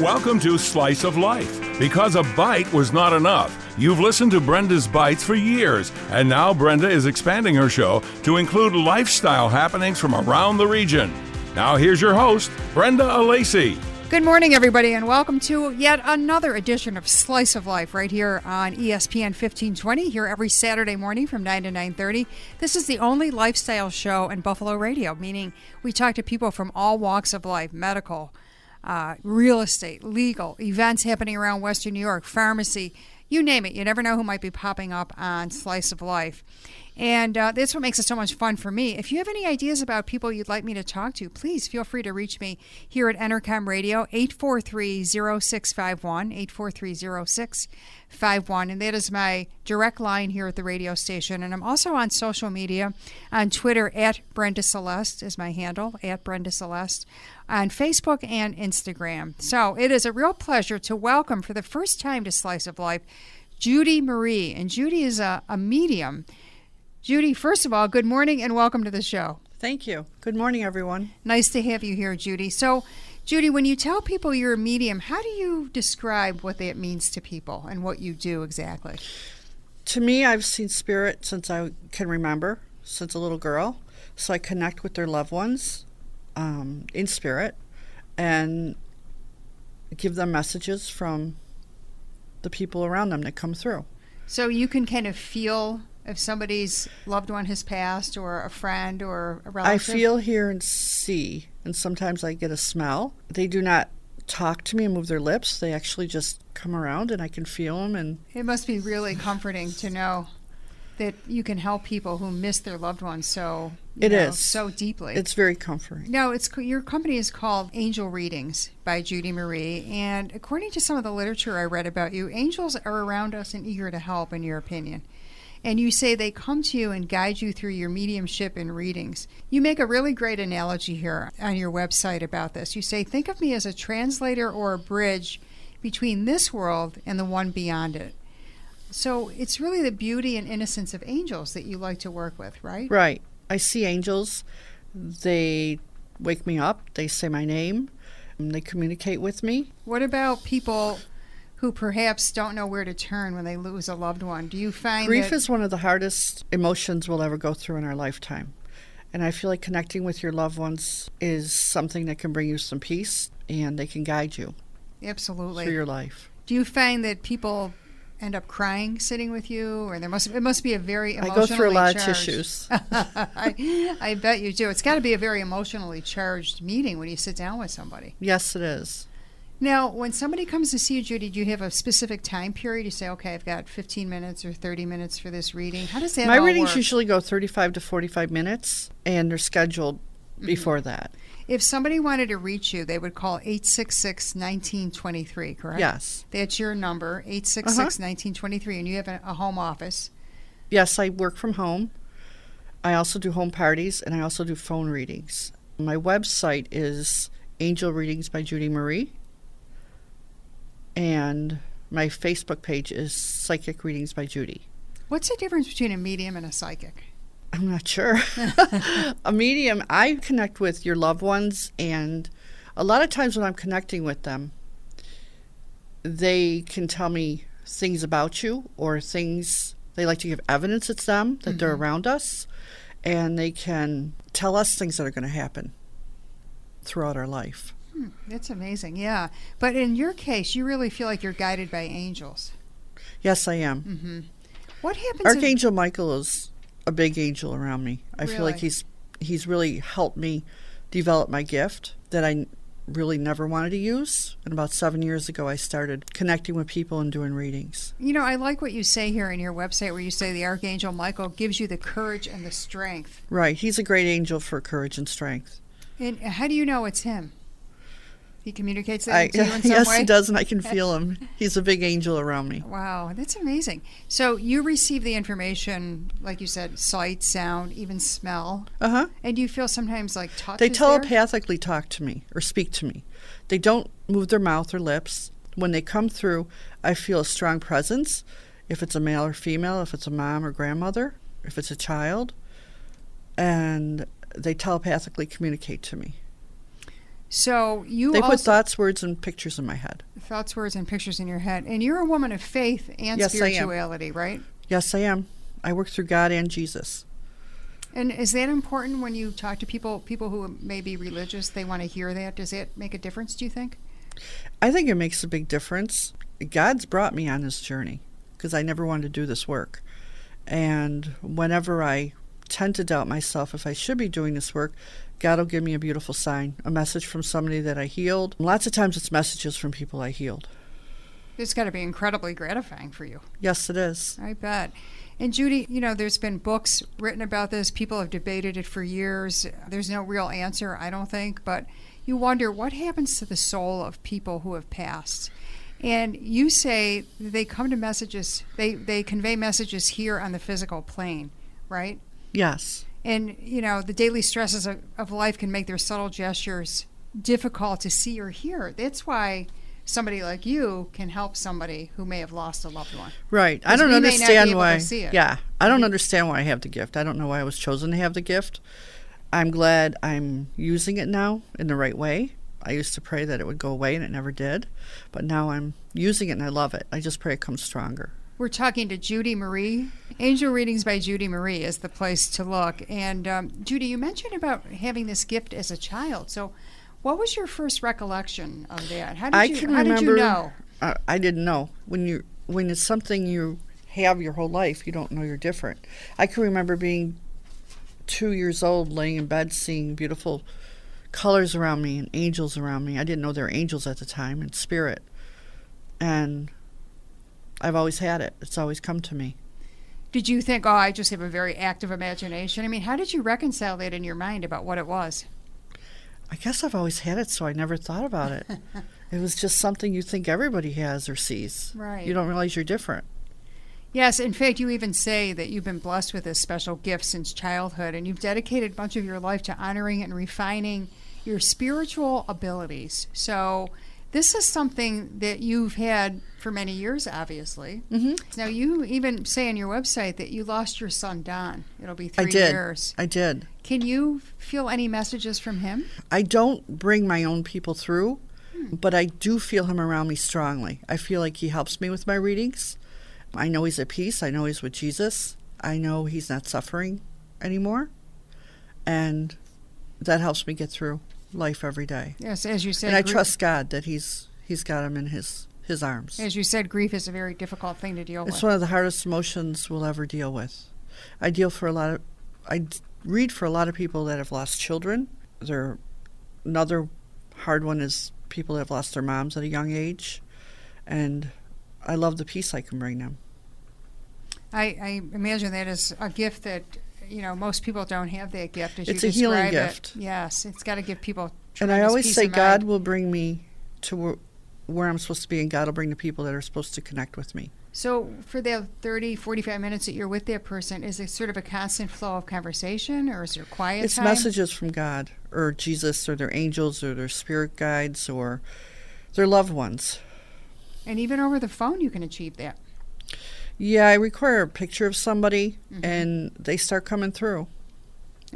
Welcome to Slice of Life. Because a bite was not enough, you've listened to Brenda's Bites for years, and now Brenda is expanding her show to include lifestyle happenings from around the region. Now, here's your host, Brenda Alessi. Good morning, everybody, and welcome to yet another edition of Slice of Life right here on ESPN 1520. Here every Saturday morning from 9 to 9:30. This is the only lifestyle show in Buffalo radio, meaning we talk to people from all walks of life: medical, uh, real estate, legal, events happening around Western New York, pharmacy, you name it. You never know who might be popping up on Slice of Life. And uh, that's what makes it so much fun for me. If you have any ideas about people you'd like me to talk to, please feel free to reach me here at Entercom Radio, 843-0651, 843-0651. And that is my direct line here at the radio station. And I'm also on social media, on Twitter, at Brenda Celeste is my handle, at Brenda Celeste, on Facebook and Instagram. So it is a real pleasure to welcome for the first time to Slice of Life, Judy Marie. And Judy is a, a medium. Judy, first of all, good morning and welcome to the show. Thank you. Good morning, everyone. Nice to have you here, Judy. So, Judy, when you tell people you're a medium, how do you describe what that means to people and what you do exactly? To me, I've seen spirit since I can remember, since a little girl. So I connect with their loved ones um, in spirit and give them messages from the people around them that come through. So you can kind of feel if somebody's loved one has passed or a friend or a relative? I feel, hear, and see, and sometimes I get a smell. They do not talk to me and move their lips. They actually just come around and I can feel them. And It must be really comforting to know that you can help people who miss their loved ones so It know, is. so deeply. it's very comforting. No, it's your company is called Angel Readings by Judy Marie, and according to some of the literature I read about you, angels are around us and eager to help. In your opinion, and you say they come to you and guide you through your mediumship and readings. You make a really great analogy here on your website about this. You say, "Think of me as a translator or a bridge between this world and the one beyond it." So it's really the beauty and innocence of angels that you like to work with, right? Right. I see angels. They wake me up. They say my name. And they communicate with me. What about people who perhaps don't know where to turn when they lose a loved one? Do you find Grief that, is one of the hardest emotions we'll ever go through in our lifetime. And I feel like connecting with your loved ones is something that can bring you some peace and they can guide you absolutely? through your life. Do you find that people end up crying sitting with you, or there must it must be a very I go through a lot charged, of tissues. I, I bet you do. It's got to be a very emotionally charged meeting when you sit down with somebody. yes, it is. Now, when somebody comes to see you, Judy, do you have a specific time period? You say, okay, I've got 15 minutes or 30 minutes for this reading. How does that work? My readings work? usually go 35 to 45 minutes and they're scheduled Mm-hmm. before that. If somebody wanted to reach you, they would call 866 1923, correct? Yes. That's your number, 866 1923, and you have a, a home office. Yes, I work from home. I also do home parties and I also do phone readings. My website is Angel Readings by Judy Marie. And my Facebook page is Psychic Readings by Judy. What's the difference between a medium and a psychic? I'm not sure. a medium, I connect with your loved ones, and a lot of times when I'm connecting with them, they can tell me things about you or things they like to give evidence it's them that they're mm-hmm. around us, and they can tell us things that are going to happen throughout our life. Hmm, that's amazing, yeah. But in your case, you really feel like you're guided by angels. Yes, I am. hmm What happens? if- Archangel Michael is a big angel around me. I feel like he's he's really helped me develop my gift that I really never wanted to use. And about seven years ago, I started connecting with people and doing readings. you know, I like what you say here in your website where you say the Archangel Michael gives you the courage and the strength. Right, he's a great angel for courage and strength. And how do you know it's him? He communicates that I, to you in some yes, way? he does, and I can feel him. He's a big angel around me. Wow, that's amazing. So you receive the information, like you said, sight, sound, even smell, Uh huh. and you feel sometimes like touch. They is there? telepathically talk to me or speak to me. They don't move their mouth or lips. When they come through, I feel a strong presence. If it's a male or female, if it's a mom or grandmother, if it's a child, and they telepathically communicate to me. So you They also put thoughts, words, and pictures in my head. thoughts, words, and pictures in your head, and you're a woman of faith and Yes, spirituality, right? Yes, I am. I work through God and Jesus. And is that important when you talk to people, people who may be religious? They want to hear that. Does that make a difference? Do you think? I think it makes a big difference. God's brought me on this journey because I never wanted to do this work. And whenever I tend to doubt myself if I should be doing this work, God will give me a beautiful sign, a message from somebody that I healed. Lots of times it's messages from people I healed. It's got to be incredibly gratifying for you. Yes, it is. I bet. And Judy, you know, there's been books written about this. People have debated it for years. There's no real answer, I don't think, but you wonder what happens to the soul of people who have passed. And you say they come to messages, they, they convey messages here on the physical plane, right? Yes. And, you know, the daily stresses of, of life can make their subtle gestures difficult to see or hear. That's why somebody like you can help somebody who may have lost a loved one. Right. I don't we may not be understand why. see it. Yeah. I don't understand why I have the gift. I don't know why I was chosen to have the gift. I'm glad I'm using it now in the right way. I used to pray that it would go away and it never did. But now I'm using it and I love it. I just pray it comes stronger. We're talking to Judy Marie. Angel Readings by Judy Marie is the place to look. And um, Judy, you mentioned about having this gift as a child. So, what was your first recollection of that? How did I you, can how remember did you know? uh, I didn't know. When you when it's something you have your whole life, you don't know you're different. I can remember being 2 years old laying in bed seeing beautiful colors around me and angels around me. I didn't know there were angels at the time and spirit. And I've always had it. It's always come to me. Did you think, oh, I just have a very active imagination? I mean, how did you reconcile that in your mind about what it was? I guess I've always had it, so I never thought about it. it was just something you think everybody has or sees. Right. You don't realize you're different. Yes, in fact, you even say that you've been blessed with this special gift since childhood, and you've dedicated much of your life to honoring and refining your spiritual abilities. So, this is something that you've had for many years, obviously. hmm Now, you even say on your website that you lost your son, Don. It'll be three I did. years. I did. Can you feel any messages from him? I don't bring my own people through, but I do feel him around me strongly. I feel like he helps me with my readings. I know he's at peace. I know he's with Jesus. I know he's not suffering anymore. And that helps me get through life every day. Yes, as you said. and I gr- trust God that he's he's got him in his his arms. As you said, grief is a very difficult thing to deal It's with. It's one of the hardest emotions we'll ever deal with. I deal for a lot of, I read for a lot of people that have lost children. There, another hard one is people that have lost their moms at a young age, and I love the peace I can bring them. I, I imagine that is a gift that you know most people don't have that gift. As It's you a healing describe it. gift. Yes, it's got to give people. and I always say God mind. will bring me to where, where I'm supposed to be, and God will bring the people that are supposed to connect with me. So for the 30, 45 minutes that you're with that person, is it sort of a constant flow of conversation, or is there quiet It's time? messages from God or Jesus or their angels or their spirit guides or their loved ones. And even over the phone, you can achieve that. Yeah, I require a picture of somebody Mhm. and they start coming through.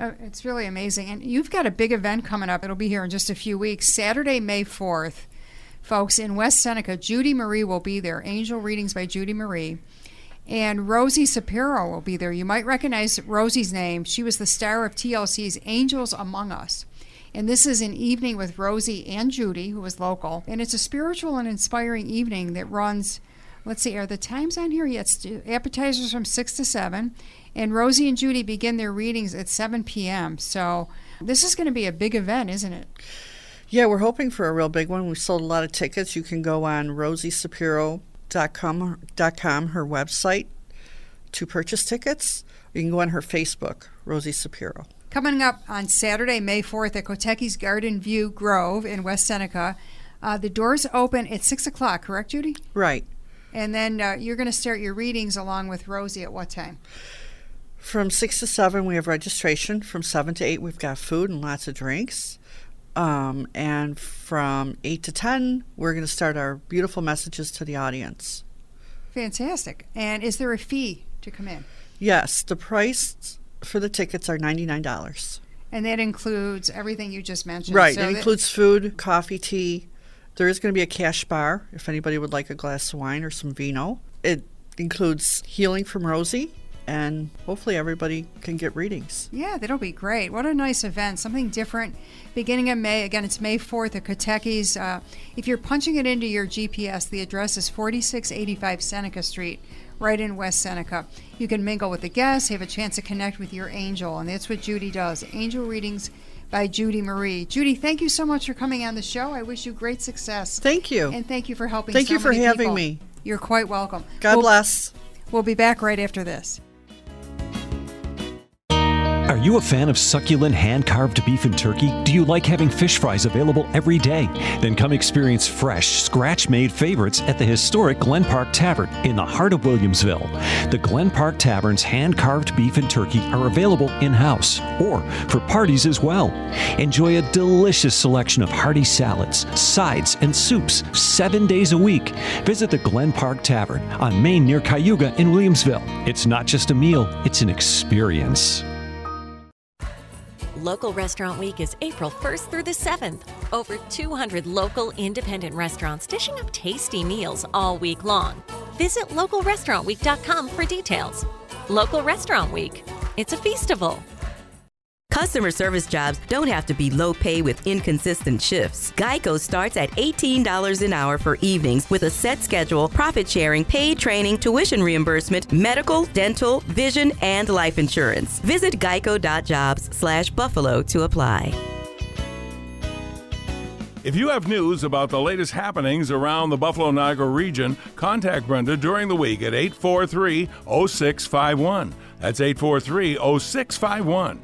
Oh, it's really amazing. And you've got a big event coming up. It'll be here in just a few weeks. Saturday, May 4th. Folks, in West Seneca, Judy Marie will be there. Angel Readings by Judy Marie. And Rosie Sapiro will be there. You might recognize Rosie's name. She was the star of TLC's Angels Among Us. And this is an evening with Rosie and Judy, who is local. And it's a spiritual and inspiring evening that runs, let's see, are the times on here? Yes, appetizers from 6 to 7. And Rosie and Judy begin their readings at 7 p.m. So this is going to be a big event, isn't it? Yeah, we're hoping for a real big one. We sold a lot of tickets. You can go on rosiesapiro.com, dot com, her website, to purchase tickets. You can go on her Facebook, Rosie Sapiro. Coming up on Saturday, May 4th at Koteki's Garden View Grove in West Seneca. Uh, the doors open at 6 o'clock, correct, Judy? Right. And then uh, you're going to start your readings along with Rosie at what time? From 6 to 7, we have registration. From 7 to 8, we've got food and lots of drinks. Um, and from 8 to 10, we're going to start our beautiful messages to the audience. Fantastic. And is there a fee to come in? Yes, the price for the tickets are $99. And that includes everything you just mentioned. Right. So it that- includes food, coffee, tea. There is going to be a cash bar if anybody would like a glass of wine or some vino. It includes healing from Rosie, and hopefully everybody can get readings. Yeah, that'll be great. What a nice event. Something different. Beginning of May. Again, it's May 4th at Koteki's. Uh, if you're punching it into your GPS, the address is 4685 Seneca Street, right in West Seneca. You can mingle with the guests, have a chance to connect with your angel, and that's what Judy does. Angel readings by Judy Marie. Judy, thank you so much for coming on the show. I wish you great success. Thank you. And thank you for helping Thank so you for having people. me. You're quite welcome. God We'll- bless. We'll be back right after this. You a fan of succulent hand carved beef and turkey? Do you like having fish fries available every day? Then come experience fresh, scratch made favorites at the historic Glen Park Tavern in the heart of Williamsville. The Glen Park Tavern's hand carved beef and turkey are available in house or for parties as well. Enjoy a delicious selection of hearty salads, sides, and soups seven days a week. Visit the Glen Park Tavern on Main near Cayuga in Williamsville. It's not just a meal, it's an experience. Local Restaurant Week is April 1st through the 7th. Over 200 local independent restaurants dishing up tasty meals all week long. Visit localrestaurantweek.com for details. Local Restaurant Week. It's a feastival. Customer service jobs don't have to be low pay with inconsistent shifts. Geico starts at $18 an hour for evenings with a set schedule, profit sharing, paid training, tuition reimbursement, medical, dental, vision, and life insurance. Visit geico.jobs slash buffalo to apply. If you have news about the latest happenings around the Buffalo Niagara region, contact Brenda during the week at 843 0651. That's 843 0651.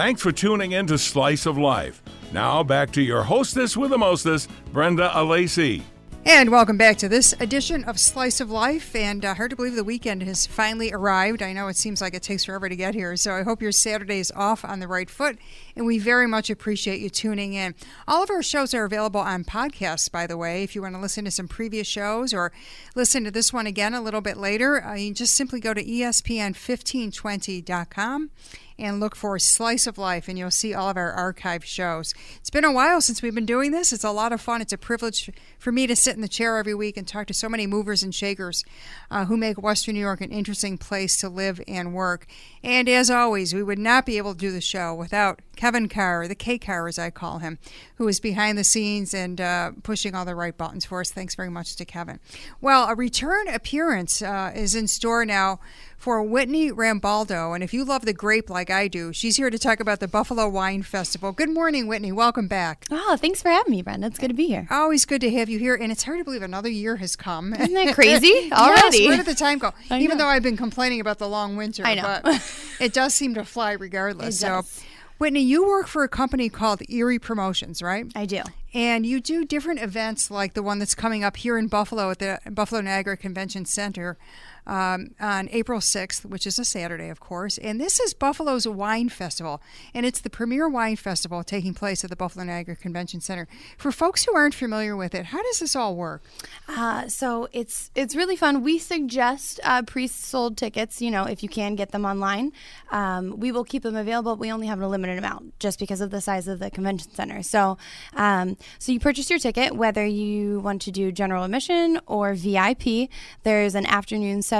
Thanks for tuning in to Slice of Life. Now back to your hostess with the mostess, Brenda Alessi. And welcome back to this edition of Slice of Life. And uh, hard to believe the weekend has finally arrived. I know it seems like it takes forever to get here. So I hope your Saturday is off on the right foot. And we very much appreciate you tuning in. All of our shows are available on podcasts, by the way. If you want to listen to some previous shows or listen to this one again a little bit later, uh, you just simply go to E ESPN1520.com and look for a Slice of Life, and you'll see all of our archive shows. It's been a while since we've been doing this. It's a lot of fun. It's a privilege for me to sit in the chair every week and talk to so many movers and shakers uh, who make Western New York an interesting place to live and work. And as always, we would not be able to do the show without Kevin Carr, the K Carr as I call him, who is behind the scenes and uh, pushing all the right buttons for us. Thanks very much to Kevin. Well, a return appearance uh, is in store now for Whitney Rambaldo. And if you love the grape like I do, she's here to talk about the Buffalo Wine Festival. Good morning, Whitney. Welcome back. Oh, thanks for having me, Brenda. It's good to be here. Always good to have you here. And it's hard to believe another year has come. Isn't that crazy yes, already? where did the time go? I Even know. though I've been complaining about the long winter, I know. but it does seem to fly regardless. So. Whitney, you work for a company called Erie Promotions, right? I do. And you do different events like the one that's coming up here in Buffalo at the Buffalo Niagara Convention Center um, on April 6th, which is a Saturday, of course. And this is Buffalo's Wine Festival. And it's the premier wine festival taking place at the Buffalo Niagara Convention Center. For folks who aren't familiar with it, how does this all work? Uh, so it's it's really fun. We suggest uh, pre-sold tickets. You know, if you can get them online, um, we will keep them available. We only have a limited amount, just because of the size of the convention center. So, um, so you purchase your ticket, whether you want to do general admission or VIP. There's an afternoon session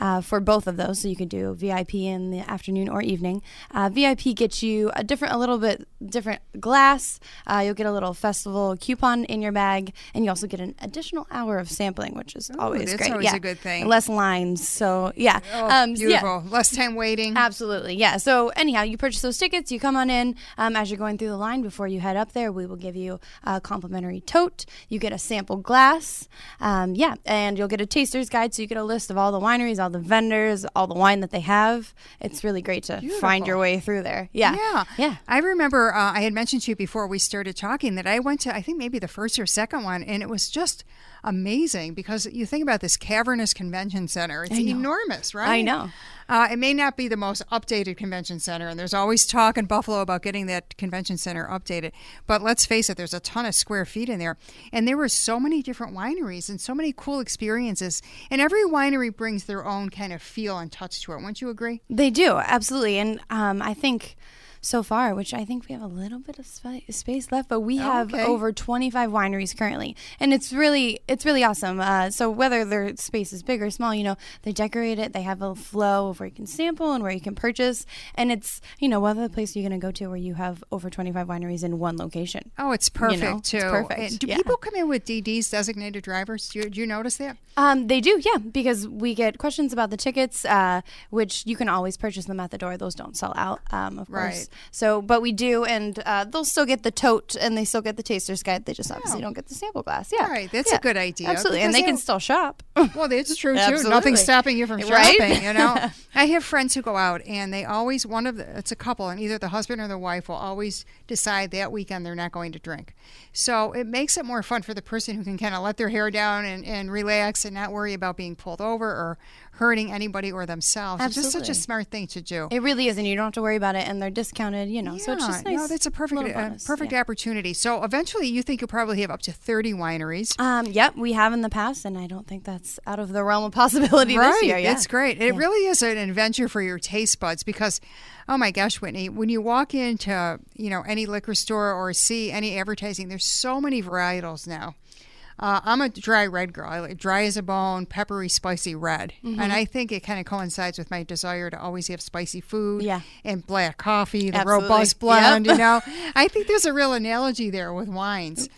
uh, for both of those, so you could do VIP in the afternoon or evening. Uh, VIP gets you a different, a little bit different glass. Uh, you'll get a little festival coupon in your bag, and you also get an additional hour of sampling, which is always great. always yeah. a good thing. Less lines, so yeah. Oh, Um, so yeah. beautiful. Less time waiting. Absolutely, yeah. So anyhow, you purchase those tickets, you come on in. Um, as you're going through the line before you head up there, we will give you a complimentary tote. You get a sample glass, um, yeah, and you'll get a taster's guide, so you get a list of all the wineries, all the vendors, all the wine that they have. It's really great to find your way through there. Yeah, Yeah. yeah. I remember uh, I had mentioned to you before we started talking that I went to, I think maybe the first or second one, and it was just amazing because you think about this cavernous convention center. It's enormous, right? I know. Uh, it may not be the most updated convention center, and there's always talk in Buffalo about getting that convention center updated. But let's face it, there's a ton of square feet in there, and there were so many different wineries and so many cool experiences. And every winery brings their own kind of feel and touch to it. Wouldn't you agree? They do absolutely, and um, I think so far, which I think we have a little bit of spa- space left, but we have Okay. over 25 wineries currently, and it's really it's really awesome. Uh, so whether their space is big or small, you know, they decorate it. They have a flow of where you can sample and where you can purchase, and it's you know what other place are you going to go to where you have over 25 wineries in one location? Oh, it's perfect know, it's too. perfect, And do yeah. people come in with DDs, designated drivers? Do you, do you notice that? Um, they do, yeah, because we get questions about the tickets, uh, which you can always purchase them at the door. Those don't sell out, um, of Right. course. So, but we do, and uh, they'll still get the tote and they still get the taster's guide. They just obviously don't get the sample glass. Yeah, All right, that's a good idea, Absolutely, and they can still shop. Well, that's true too. Absolutely. Nothing's stopping you from Right? shopping. You know, I have friends who go out and they always one of the it's a couple and either the husband or the wife will always decide that weekend they're not going to drink. So it makes it more fun for the person who can kind of let their hair down and, and relax and not worry about being pulled over or hurting anybody or themselves. It's just such a smart thing to do. it really is, and you don't have to worry about it, and they're discounted. You know, so it's just Yeah, nice. No, that's a perfect, little uh, bonus, perfect yeah. opportunity. So eventually, you think you'll probably have up to thirty wineries. Um, yep, we have in the past, and I don't think that's out of the realm of possibility right, this year. Yeah. it's great. It really is an adventure for your taste buds because, oh my gosh, Whitney, when you walk into you know any liquor store or see any advertising, there's so many varietals now. Uh, I'm a dry red girl. I like dry as a bone, peppery, spicy red, Mm-hmm. and I think it kind of coincides with my desire to always have spicy food. Yeah. and black coffee, the Absolutely. robust blend. Yep. You know, I think there's a real analogy there with wines.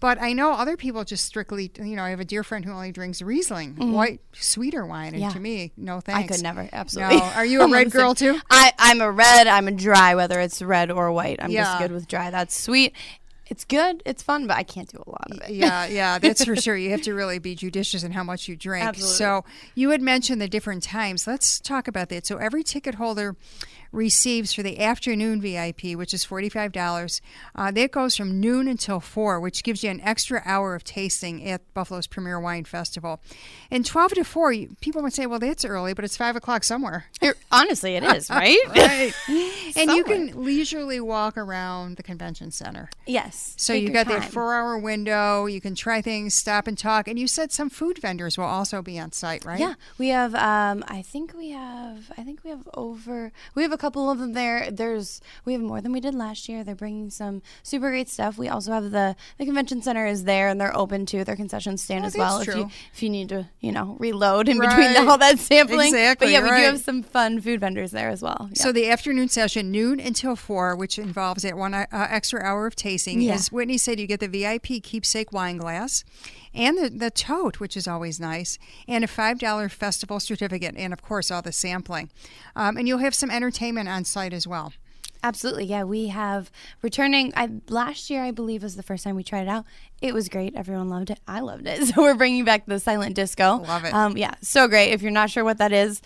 But I know other people just strictly, you know, I have a dear friend who only drinks Riesling, white, sweeter wine. And Mm-hmm. Yeah. to me, no thanks. I could never. Absolutely. No. Are you a red girl too? I, I'm a red. I'm a dry, whether it's red or white. I'm Yeah. just good with dry. That's sweet. It's good. It's fun, but I can't do a lot of it. Yeah, yeah, that's for sure. You have to really be judicious in how much you drink. Absolutely. So you had mentioned the different times. Let's talk about that. So every ticket holder receives for the afternoon VIP, which is forty-five dollars. Uh, that goes from noon until four, which gives you an extra hour of tasting at Buffalo's Premier Wine Festival. And twelve to four, you, people would say, "Well, that's early," but it's five o'clock somewhere. Honestly, it is right. Right. and you can leisurely walk around the convention center. yes. So you got that four-hour window. You can try things, stop and talk. And you said some food vendors will also be on site, right? Yeah, we have. Um, I think we have. I think we have over. We have a couple of them there. There's. We have more than we did last year. They're bringing some super great stuff. We also have the the convention center is there and they're open to their concession stand Oh, as well. If you true. if you need to, you know, reload in between all that sampling. Exactly, But yeah, we do have some fun food vendors there as well. Yeah. So the afternoon session, noon until four, which involves that one uh, extra hour of tasting, Yeah. as Whitney said, you get the VIP keepsake wine glass, and the, the tote, which is always nice, and a five dollar festival certificate, and of course all the sampling, um, and you'll have some entertainment on site as well. Absolutely, yeah. We have returning. I last year, I believe, was the first time we tried it out. It was great. Everyone loved it. I loved it. So we're bringing back the silent disco. Love it. Um, yeah, so great. If you're not sure what that is.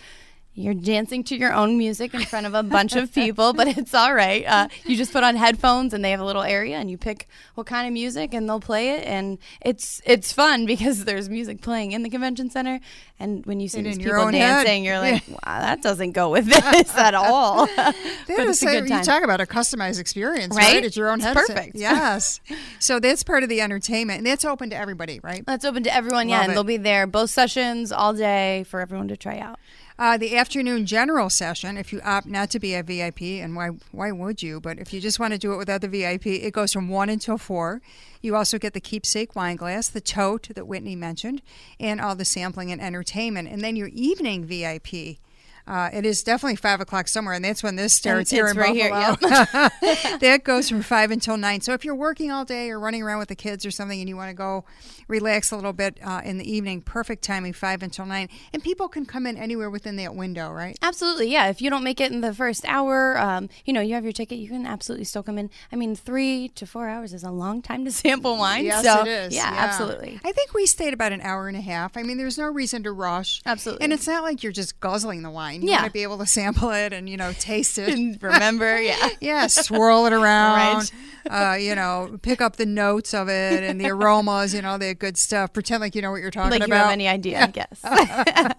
You're dancing to your own music in front of a bunch of people, but it's all right. Uh, you just put on headphones, and they have a little area, and you pick what kind of music, and they'll play it, and it's it's fun because there's music playing in the convention center, and when you see And these people own head. dancing, you're like, wow, that doesn't go with this at all. But it's a good time. you talk about a customized experience, right? Right? It's your own It's headset. perfect. Yes. so that's part of the entertainment, and that's open to everybody, right? That's open to everyone, yeah, and it. they'll be there both sessions all day for everyone to try out. Uh, the afternoon general session, if you opt not to be a VIP, and why why would you? But if you just want to do it without the VIP, it goes from one until four. You also get the keepsake wine glass, the tote that Whitney mentioned, and all the sampling and entertainment. And then your evening VIP. Uh, it is definitely five o'clock somewhere, and that's when this starts here in right here, Buffalo. that goes from five until nine. So if you're working all day or running around with the kids or something, and you want to go relax a little bit uh, in the evening, perfect timing, five until nine. And people can come in anywhere within that window, right? Absolutely, yeah. If you don't make it in the first hour, um, you know, you have your ticket, you can absolutely still come in. I mean, three to four hours is a long time to sample wine. Yes, so, it is. Yeah, absolutely. I think we stayed about an hour and a half. I mean, there's no reason to rush. Absolutely. And it's not like you're just guzzling the wine. Wine. You Yeah. want to be able to sample it and you know taste it. And remember, yeah. yeah, swirl it around. uh, you know, pick up the notes of it and the aromas. You know, the good stuff. Pretend like you know what you're talking Like you about. have any idea, I guess.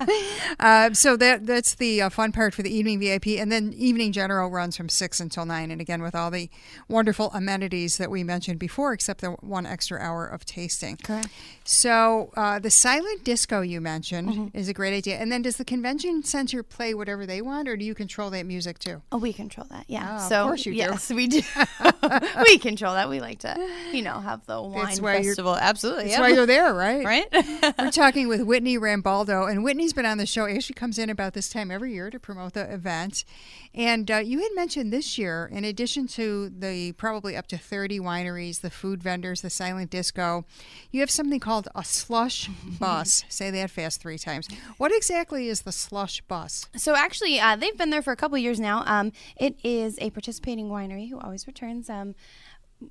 Uh, so that that's the uh, fun part for the evening VIP, and then evening general runs from six until nine, and again with all the wonderful amenities that we mentioned before, except the one extra hour of tasting. Correct. So uh, the silent disco you mentioned Mm-hmm. is a great idea, and then does the convention center play whatever they want, or do you control that music too? Oh, we control that. Yeah. Oh, of course you do. yes, we do. we control that. We like to, you know, have the wine festival. Absolutely. That's yeah. why you're there, right? right. We're talking with Whitney Rambaldo, and Whitney's been on the show. She comes in about this time every year to promote the event. And uh, you had mentioned this year, in addition to the probably up to 30 wineries, the food vendors, the silent disco, you have something called a slush bus. Say that fast three times. What exactly is the slush bus? So actually, uh, they've been there for a couple years now. Um, it is a participating winery who always returns. Um,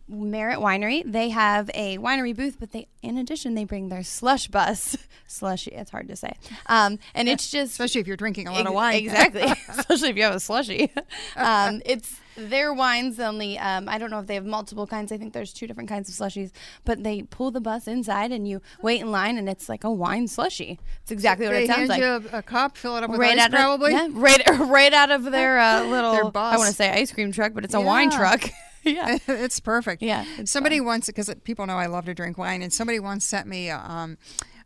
Merritt Winery. They have a winery booth, but they, in addition, they bring their slush bus. Slushy, it's hard to say. Um, and it's just Especially if you're drinking a lot Ex- of wine. Exactly. Especially if you have a slushy. Um, it's their wines only. Um, I don't know if they have multiple kinds. I think there's two different kinds of slushies. But they pull the bus inside and you wait in line and it's like a wine slushy. It's exactly what They it sounds like. you a, a cup, fill it up with Right ice, out probably. of yeah, right right out of their uh, little Their I want to say ice cream truck, but it's a wine truck. yeah. it's perfect. Yeah, it's somebody once, because people know I love to drink wine, and somebody once sent me a, um,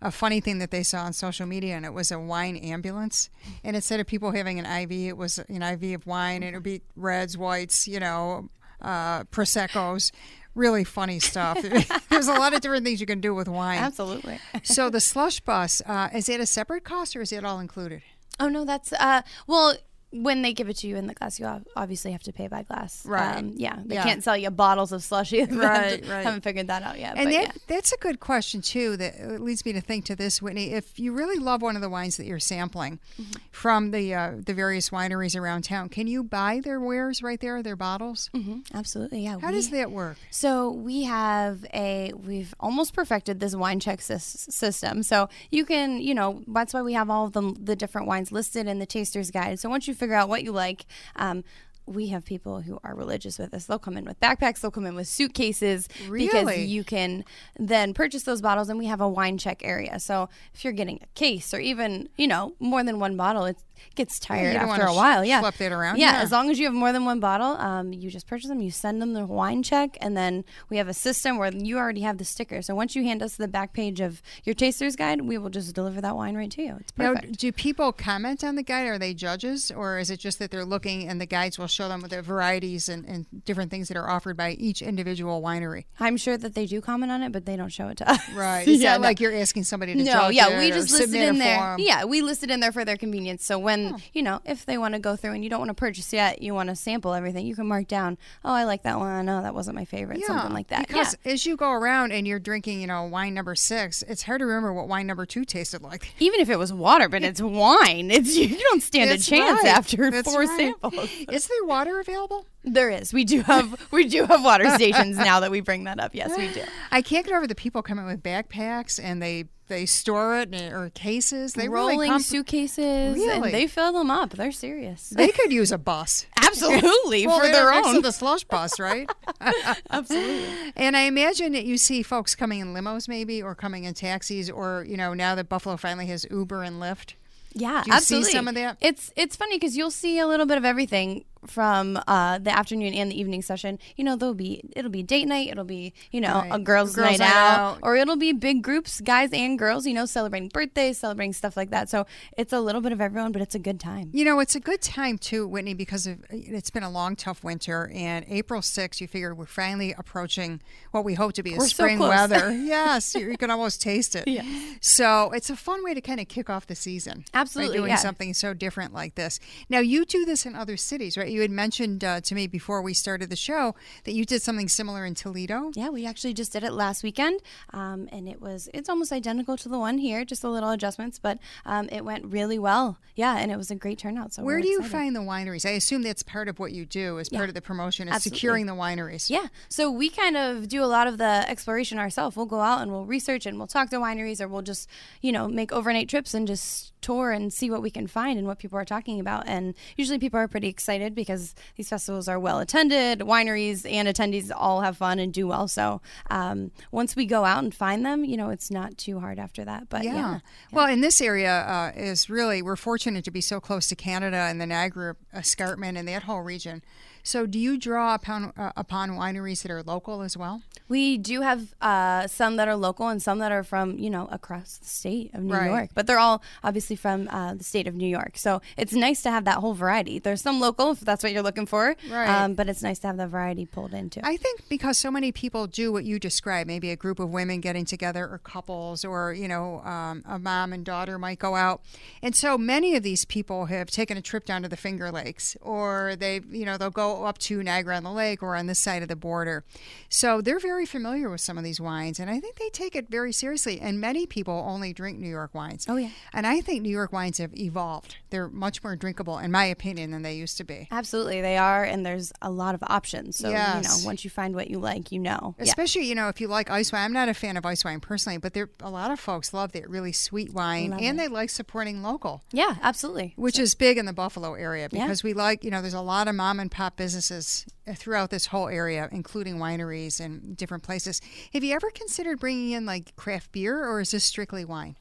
a funny thing that they saw on social media, and it was a wine ambulance. And instead of people having an IV, it was an IV of wine, and it would be reds, whites, you know, uh, proseccos. Really funny stuff. There's a lot of different things you can do with wine. Absolutely. So the slush bus uh, is it a separate cost or is it all included? Oh no, that's uh well when they give it to you in the glass, you obviously have to pay by glass. Right. Um, yeah. They Yeah. can't sell you bottles of slushy. Right, right. Haven't figured that out yet. And that, yeah. that's a good question too. That uh, leads me to think to this, Whitney. If you really love one of the wines that you're sampling Mm-hmm. from the uh, the various wineries around town, can you buy their wares right there, their bottles? hmm Absolutely. Yeah. How we- does that work? So we have a we've almost perfected this wine check sys- system. So you can, you know, that's why we have all of the the different wines listed in the taster's guide. So once you figure out what you like, um, we have people who are religious with us. They'll come in with backpacks. They'll come in with suitcases because you can then purchase those bottles, and we have a wine check area. So if you're getting a case or even you know more than one bottle, it gets tired don't after a while. sh- Yeah, that around. Yeah, Yeah. as long as you have more than one bottle, um, you just purchase them. You send them the wine check, and then we have a system where you already have the sticker. So once you hand us the back page of your taster's guide, we will just deliver that wine right to you. It's Now, perfect. do people comment on the guide? Are they judges, or is it just that they're looking and the guides will show them the varieties and, and different things that are offered by each individual winery? I'm sure that they do comment on it, but they don't show it to us. Right. It's yeah, not no. like you're asking somebody to no, yeah, we just listed in there. form. Yeah, we listed in there for their convenience. So when you know, if they want to go through and you don't want to purchase yet, you want to sample everything, you can mark down. Oh, I like that one. No, that wasn't my favorite. something like that. Because yeah. as you go around and you're drinking, you know, wine number six, it's hard to remember what wine number two tasted like. Even if it was water, but it's wine, it's you don't stand That's a chance right. after That's four right. samples. Is there water available? There is. We do have we do have water stations now that we bring that up. Yes, we do. I can't get over the people coming with backpacks and they they store it in, or cases. They Rolling really come, suitcases Really? and they fill them up. They're serious. They could use a bus. Absolutely Well, for their own. the slush bus, right? Absolutely. and I imagine that you see folks coming in limos, maybe, or coming in taxis, or you know, now that Buffalo finally has Uber and Lyft. Yeah, Do you see absolutely. some of that? It's it's funny because you'll see a little bit of everything from uh, the afternoon and the evening session. You know, there'll be it'll be date night, it'll be you know Right. a girls', Girls' night, night out, out. or it'll be big groups, guys and girls. You know, celebrating birthdays, celebrating stuff like that. So it's a little bit of everyone, but it's a good time. You know, it's a good time too, Whitney, because of, it's been a long, tough winter. And April 6th, you figure we're finally approaching what we hope to be a so spring close. weather. yes, you, you can almost taste it. Yeah. So it's a fun way to kind of kick off the season. Absolutely, By doing yeah. something so different like this. Now, you do this in other cities, right? You had mentioned uh, to me before we started the show that you did something similar in Toledo. Yeah, we actually just did it last weekend, um, and it was it's almost identical to the one here, just a little adjustments, but um, it went really well. Yeah, and it was a great turnout. So Where do you find the wineries? I assume that's part of what you do as Yeah. part of the promotion is Absolutely. securing the wineries. Yeah. So we kind of do a lot of the exploration ourselves. We'll go out and we'll research and we'll talk to wineries or we'll just, you know, make overnight trips and just tour and see what we can find and what people are talking about. And usually people are pretty excited because these festivals are well attended. Wineries and attendees all have fun and do well. So um, once we go out and find them, you know, it's not too hard after that. But yeah. yeah. Well, in this area uh, is really, we're fortunate to be so close to Canada and the Niagara Escarpment and that whole region. So, do you draw upon uh, upon wineries that are local as well? We do have uh, some that are local and some that are from you know across the state of New right. York, but they're all obviously from uh, the state of New York. So it's nice to have that whole variety. There's some local if that's what you're looking for, right? Um, but it's nice to have the variety pulled into. I think because so many people do what you describe, maybe a group of women getting together or couples, or you know um, a mom and daughter might go out, and so many of these people have taken a trip down to the Finger Lakes, or they you know they'll go up to Niagara on the Lake or on this side of the border. So they're very familiar with some of these wines, and I think they take it very seriously. And many people only drink New York wines. Oh, yeah. And I think New York wines have evolved. They're much more drinkable, in my opinion, than they used to be. Absolutely, they are, and there's a lot of options. So, yes. you know, once you find what you like, you know. Especially, yeah. you know, if you like ice wine. I'm not a fan of ice wine personally, but there a lot of folks love that really sweet wine, and it. they like supporting local. Yeah, absolutely. Which so. is big in the Buffalo area because yeah. we like, you know, there's a lot of mom and pop businesses uh, throughout this whole area, including wineries and different places. Have you ever considered bringing in like craft beer, or is this strictly wine?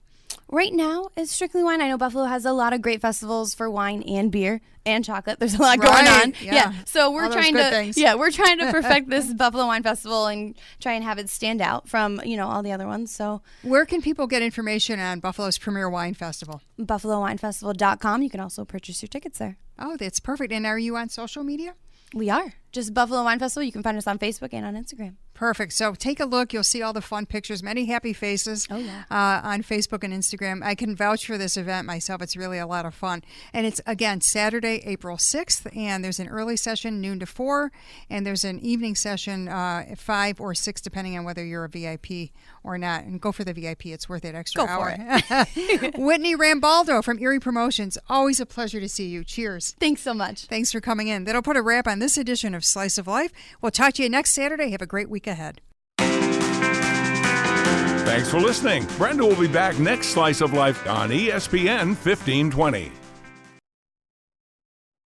Right now, it's strictly wine. I know Buffalo has a lot of great festivals for wine and beer and chocolate. There's a lot right. going on. Yeah. yeah. So we're All trying to things. yeah, we're trying to perfect this Buffalo Wine Festival and try and have it stand out from, you know, all the other ones. So Where can people get information on Buffalo's premier wine festival? buffalowinefestival.com. You can also purchase your tickets there. Oh, that's perfect. And are you on social media? We are. Just Buffalo Wine Festival. You can find us on Facebook and on Instagram. Perfect. So take a look. You'll see all the fun pictures, many happy faces oh, yeah. uh, on Facebook and Instagram. I can vouch for this event myself. It's really a lot of fun. And it's, again, Saturday, April 6th. And there's an early session, noon to 4. And there's an evening session, uh, 5 or 6, depending on whether you're a VIP or not. And go for the VIP. It's worth it extra go hour. it. Whitney Rambaldo from Erie Promotions. Always a pleasure to see you. Cheers. Thanks so much. Thanks for coming in. That'll put a wrap on this edition of Slice of Life. We'll talk to you next Saturday. Have a great week ahead. Thanks for listening. Brenda will be back next Slice of Life on ESPN 1520.